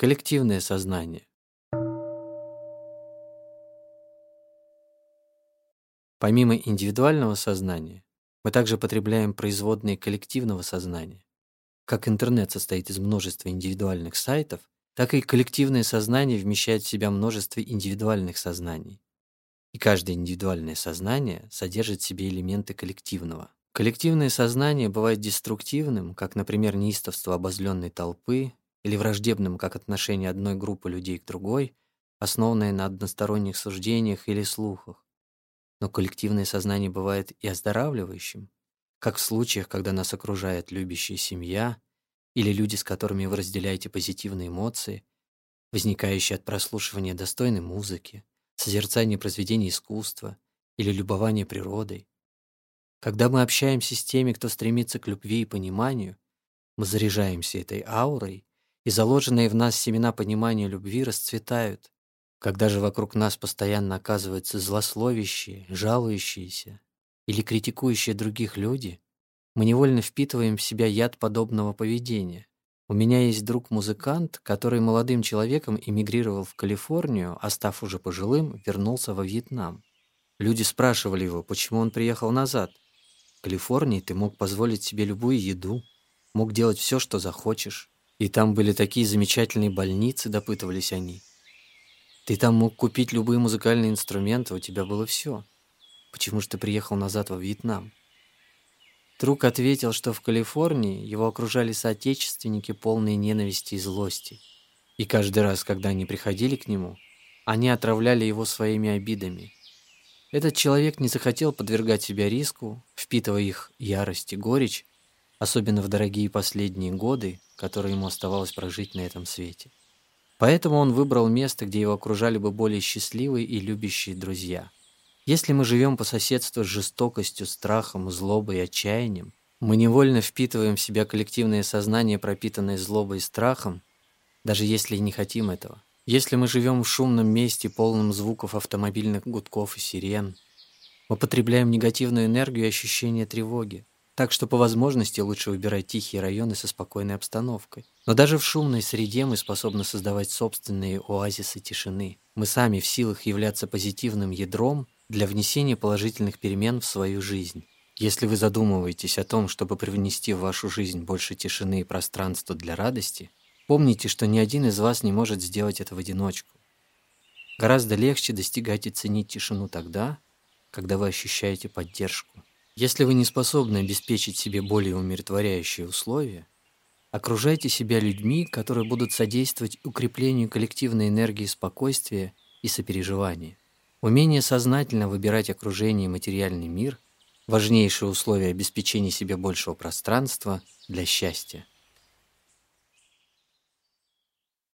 Коллективное сознание. Помимо индивидуального сознания, мы также потребляем производные коллективного сознания. Как интернет состоит из множества индивидуальных сайтов, так и коллективное сознание вмещает в себя множество индивидуальных сознаний. И каждое индивидуальное сознание содержит в себе элементы коллективного. Коллективное сознание бывает деструктивным, как, например, неистовство обозленной толпы, или враждебным, как отношение одной группы людей к другой, основанное на односторонних суждениях или слухах. Но коллективное сознание бывает и оздоравливающим, как в случаях, когда нас окружает любящая семья или люди, с которыми вы разделяете позитивные эмоции, возникающие от прослушивания достойной музыки, созерцания произведений искусства или любования природой. Когда мы общаемся с теми, кто стремится к любви и пониманию, мы заряжаемся этой аурой, и заложенные в нас семена понимания любви расцветают. Когда же вокруг нас постоянно оказываются злословящие, жалующиеся или критикующие других люди, мы невольно впитываем в себя яд подобного поведения. У меня есть друг-музыкант, который молодым человеком эмигрировал в Калифорнию, а став уже пожилым, вернулся во Вьетнам. Люди спрашивали его, почему он приехал назад. В Калифорнии ты мог позволить себе любую еду, мог делать все, что захочешь. И там были такие замечательные больницы, допытывались они. Ты там мог купить любые музыкальные инструменты, у тебя было все. Почему же ты приехал назад во Вьетнам? Друг ответил, что в Калифорнии его окружали соотечественники, полные ненависти и злости. И каждый раз, когда они приходили к нему, они отравляли его своими обидами. Этот человек не захотел подвергать себя риску, впитывая их ярость и горечь, особенно в дорогие последние годы, которые ему оставалось прожить на этом свете. Поэтому он выбрал место, где его окружали бы более счастливые и любящие друзья – если мы живем по соседству с жестокостью, страхом, злобой и отчаянием, мы невольно впитываем в себя коллективное сознание, пропитанное злобой и страхом, даже если и не хотим этого. Если мы живем в шумном месте, полном звуков автомобильных гудков и сирен, мы потребляем негативную энергию и ощущение тревоги. Так что по возможности лучше выбирать тихие районы со спокойной обстановкой. Но даже в шумной среде мы способны создавать собственные оазисы тишины. Мы сами в силах являться позитивным ядром для внесения положительных перемен в свою жизнь. Если вы задумываетесь о том, чтобы привнести в вашу жизнь больше тишины и пространства для радости, помните, что ни один из вас не может сделать это в одиночку. Гораздо легче достигать и ценить тишину тогда, когда вы ощущаете поддержку. Если вы не способны обеспечить себе более умиротворяющие условия, окружайте себя людьми, которые будут содействовать укреплению коллективной энергии спокойствия и сопереживания. Умение сознательно выбирать окружение и материальный мир – важнейшее условие обеспечения себе большего пространства для счастья.